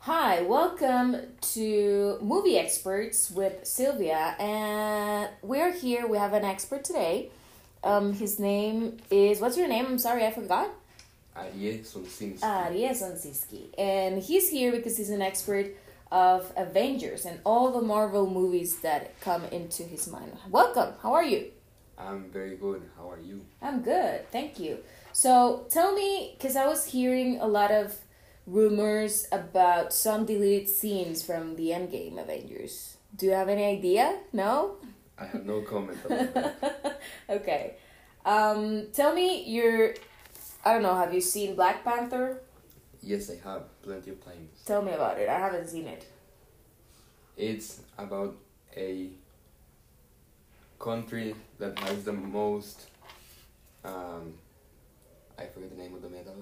Hi, welcome to Movie Experts with Sylvia, and we're here. We have an expert today. Um, his name is what's your name? I'm sorry, I forgot. Sonsinski. Ariel Sonsinski, and he's here because he's an expert of Avengers and all the Marvel movies that come into his mind. Welcome. How are you? I'm very good. How are you? I'm good, thank you. So tell me, because I was hearing a lot of rumors about some deleted scenes from the Endgame Avengers. Do you have any idea? No? I have no comment that. okay. Um, tell me your. I don't know, have you seen Black Panther? Yes, I have plenty of times. Tell me about it. I haven't seen it. It's about a country that has the most. Um, I forget the name of the metal.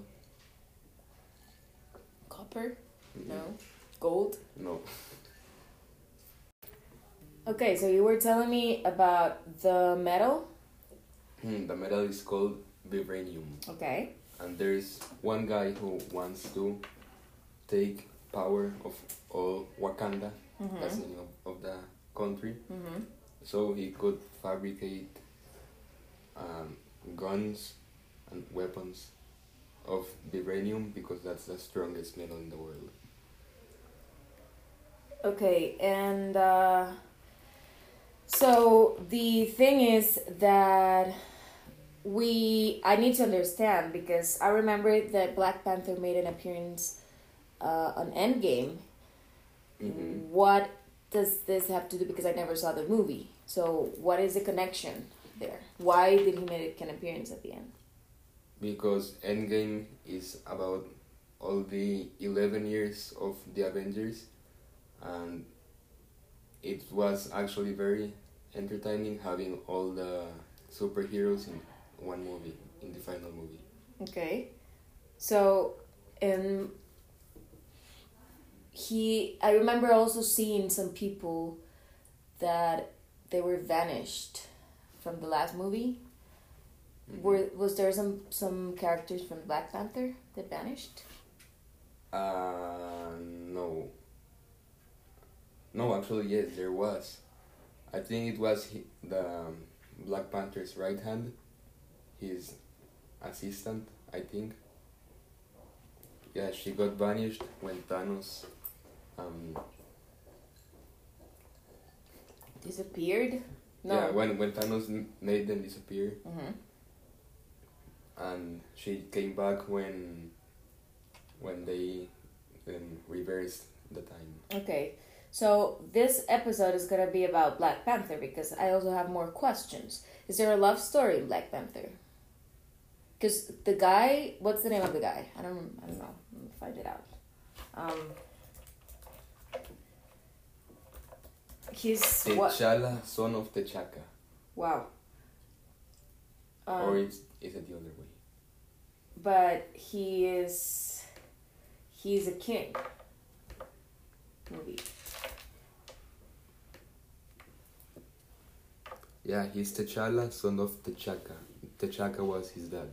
Copper? Mhm. No. Gold? No. Okay, so you were telling me about the metal? Hmm, the metal is called vibranium, Okay. and there's one guy who wants to take power of all Wakanda. Mm-hmm. the name of, of the country. Mm-hmm. so he could fabricate um, guns and weapons of vibranium because that's the strongest metal in the world. Okay, and uh, so the thing is that we I need to understand because I remember that Black Panther made an appearance uh, on Endgame. Mhm. What does this have to do? Because I never saw the movie. So what is the connection there? Why did he make an appearance at the end? Because Endgame is about all the 11 years of the Avengers and it was actually very entertaining having all the superheroes in one movie, in the final movie. Okay. So, um, he, I remember also seeing some people that they were vanished from the last movie. Mhm. Were was there some some characters from Black Panther that vanished? Uh, no. No, actually, yes, there was. I think it was he, the um, Black Panther's right hand, his assistant, I think. Yeah, she got vanished when Thanos. Um, Disappeared? No. Yeah, when when Thanos made them disappear, hmm and she came back when when they um, reversed the time. Okay. So this episode is gonna be about Black Panther because I also have more questions. Is there a love story in Black Panther? Because the guy, what's the name of the guy? I don't, I don't know. Let me find it out. Um, he's what? T'Challa, son of T'Chaka. Wow. Um, or it's, is it the other way? but he is, he's a king. Movie. Yeah, he's T'Challa, son of T'Chaka. T'Chaka was his dad.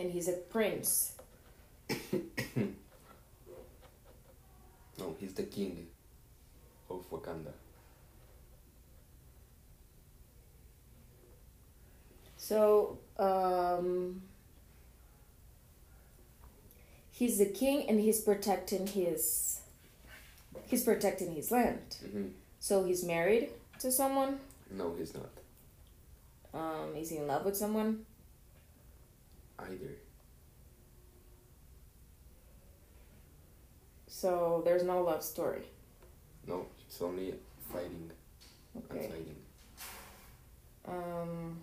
And he's a prince. No, he's the king of Wakanda. So, um, he's the king and he's protecting his he's protecting his land. hmm So he's married to someone. No, he's not Um, is he in love with someone? either. So there's no love story. No, it's only fighting Okay. and fighting. Um,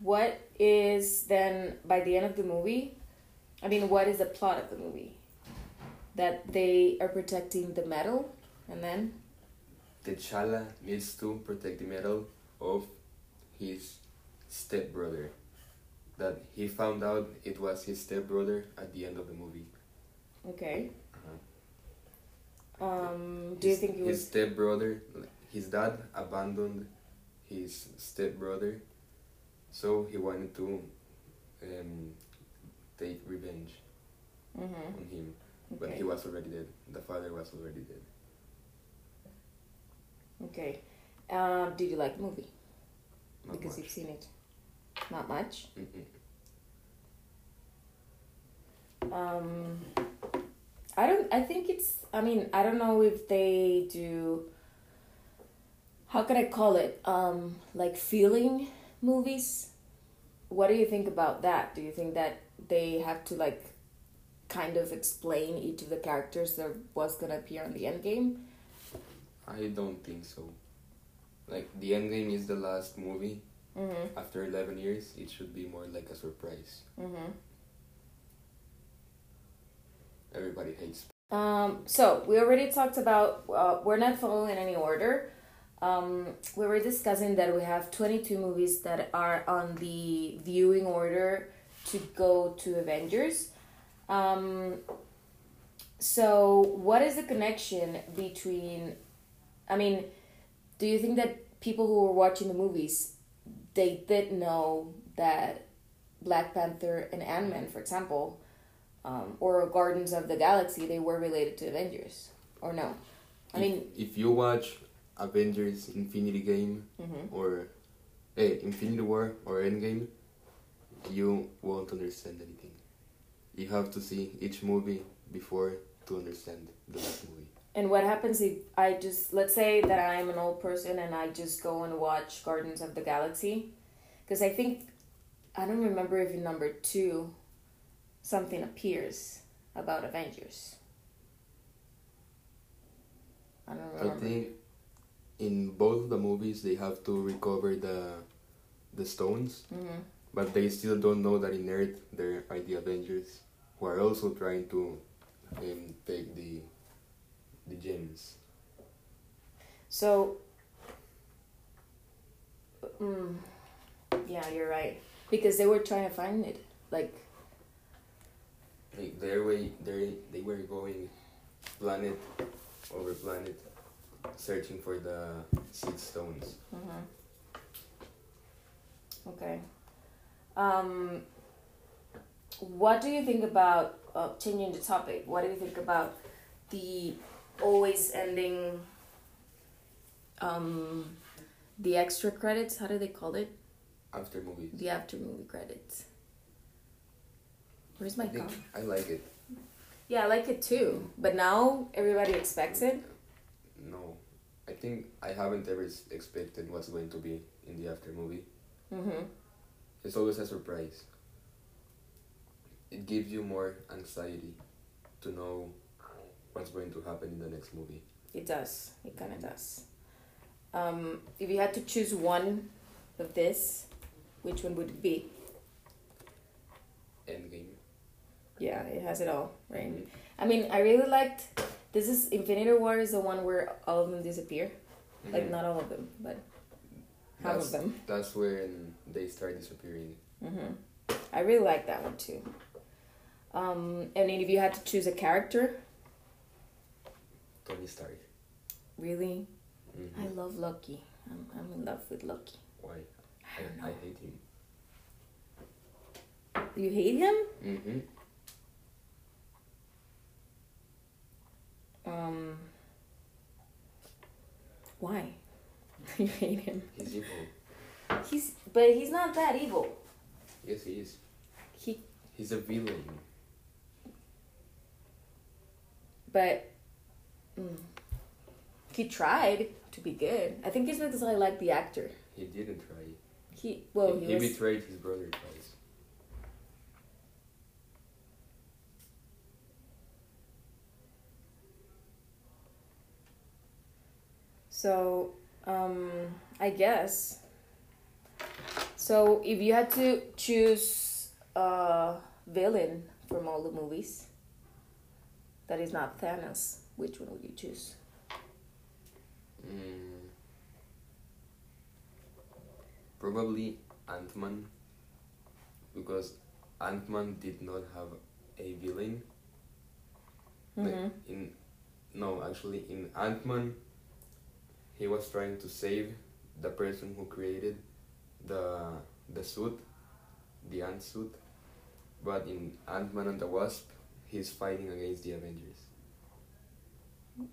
what is then by the end of the movie? I mean, what is the plot of the movie? That they are protecting the metal, and then T'Challa needs to protect the metal of his stepbrother. That he found out it was his stepbrother at the end of the movie. okay. Uh-huh. Um, do you think his stepbrother, his dad abandoned his stepbrother, so he wanted to um, take revenge Mm-hmm. on him, but Okay. he was already dead. The father was already dead. Okay. Um, did you like the movie? Not because much. you've seen it. Not much. Mm-mm. Um, I don't. I think it's. I mean, I don't know if they do. How could I call it? Um, like feeling movies. What do you think about that? Do you think that they have to like, kind of explain each of the characters that was gonna appear on the end game? I don't think so. Like the Endgame is the last movie. Mm-hmm. After eleven years, it should be more like a surprise. Mm-hmm. Everybody hates. Um, so we already talked about uh, we're not following any order. Um, we were discussing that we have twenty two movies that are on the viewing order to go to Avengers. Um, so what is the connection between? I mean, do you think that people who were watching the movies they did know that Black Panther and Ant Man, for example, um, or Gardens of the Galaxy, they were related to Avengers, or no? I If- mean, if you watch Avengers Infinity Game mhm. or eh, Infinity War or Endgame, you won't understand anything. You have to see each movie before to understand the last movie. and what happens if I just let's say that I am an old person and I just go and watch Gardens of the Galaxy, because I think I don't remember if in number two something appears about Avengers. I don't I remember. think in both of the movies they have to recover the the stones, hmm but they still don't know that in Earth there are the Avengers who are also trying to um, take the the gems. So, mm, yeah, you're right. Because they were trying to find it. Like, Like their way, they they were going planet over planet, searching for the six stones. mhm. okay. Um, what do you think about, uh, changing the topic, what do you think about the always ending, um, the extra credits? How do they call it? After movies, The after movie credits. Where's my I? I like it. Yeah, I like it too. But now everybody expects it. Think I haven't ever expected what's going to be in the after movie. Mm-hmm. It's always a surprise. It gives you more anxiety to know what's going to happen in the next movie. It does. It kind of does. Um, if you had to choose one of this, which one would it be? Endgame. Yeah, it has it all, right? Mhm. I mean, I really liked. This is Infinity War is the one where all of them disappear. Like Mhm. not all of them, but half That's, of them. that's when they start disappearing. hmm I really like that one too. Um, and if you had to choose a character, Tony Stark. really, Mhm. I love Loki. I'm, I'm in love with Loki. Why? I don't I, I hate him. Do you hate him? Mm-hmm. Um, why? you hate him? He's evil. He's but he's not that evil. Yes, he is. He He's a villain. but mm, he tried to be good. I think it's because I like the actor. He didn't try. He well he, he, he was betrayed his brother twice. So um I guess. So if you had to choose a villain from all the movies that is not Thanos, which one would you choose? Mm. Probably Ant Man. Because Ant Man did not have a villain. Like, Mhm. in no, actually in Ant Man he was trying to save the person who created the the suit, the ant suit. but in Ant Man and the Wasp, he's fighting against the Avengers.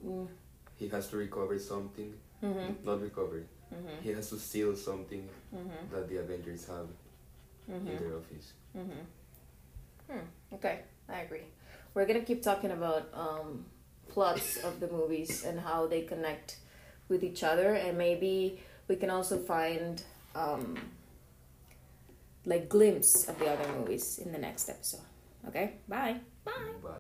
Mm. He has to recover something, Mm-hmm. not recover. Mm-hmm. He has to steal something Mm-hmm. that the Avengers have in Mm-hmm. their office. Mm-hmm. Hmm. Okay, I agree. We're gonna keep talking about um, plots of the movies and how they connect with each other, and maybe we can also find um, like glimpse of the other movies in the next episode. Okay, bye. Bye. But